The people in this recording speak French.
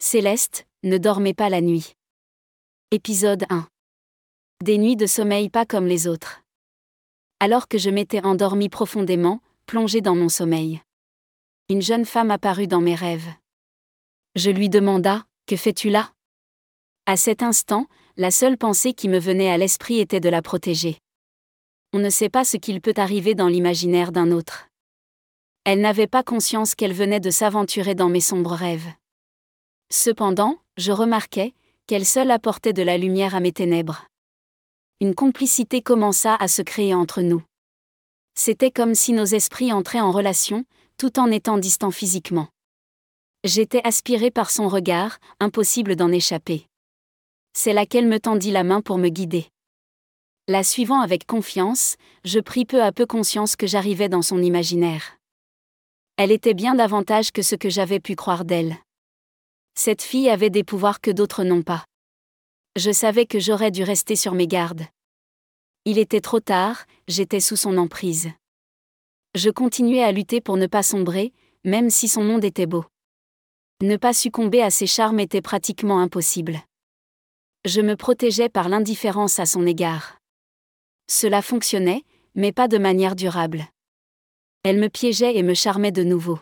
Céleste, ne dormez pas la nuit. Épisode 1. Des nuits de sommeil pas comme les autres. Alors que je m'étais endormi profondément, plongé dans mon sommeil. Une jeune femme apparut dans mes rêves. Je lui demanda Que fais-tu là? À cet instant, la seule pensée qui me venait à l'esprit était de la protéger. On ne sait pas ce qu'il peut arriver dans l'imaginaire d'un autre. Elle n'avait pas conscience qu'elle venait de s'aventurer dans mes sombres rêves. Cependant, je remarquai qu'elle seule apportait de la lumière à mes ténèbres. Une complicité commença à se créer entre nous. C'était comme si nos esprits entraient en relation, tout en étant distants physiquement. J'étais aspiré par son regard, impossible d'en échapper. C'est là qu'elle me tendit la main pour me guider. La suivant avec confiance, je pris peu à peu conscience que j'arrivais dans son imaginaire. Elle était bien davantage que ce que j'avais pu croire d'elle. Cette fille avait des pouvoirs que d'autres n'ont pas. Je savais que j'aurais dû rester sur mes gardes. Il était trop tard, j'étais sous son emprise. Je continuais à lutter pour ne pas sombrer, même si son monde était beau. Ne pas succomber à ses charmes était pratiquement impossible. Je me protégeais par l'indifférence à son égard. Cela fonctionnait, mais pas de manière durable. Elle me piégeait et me charmait de nouveau.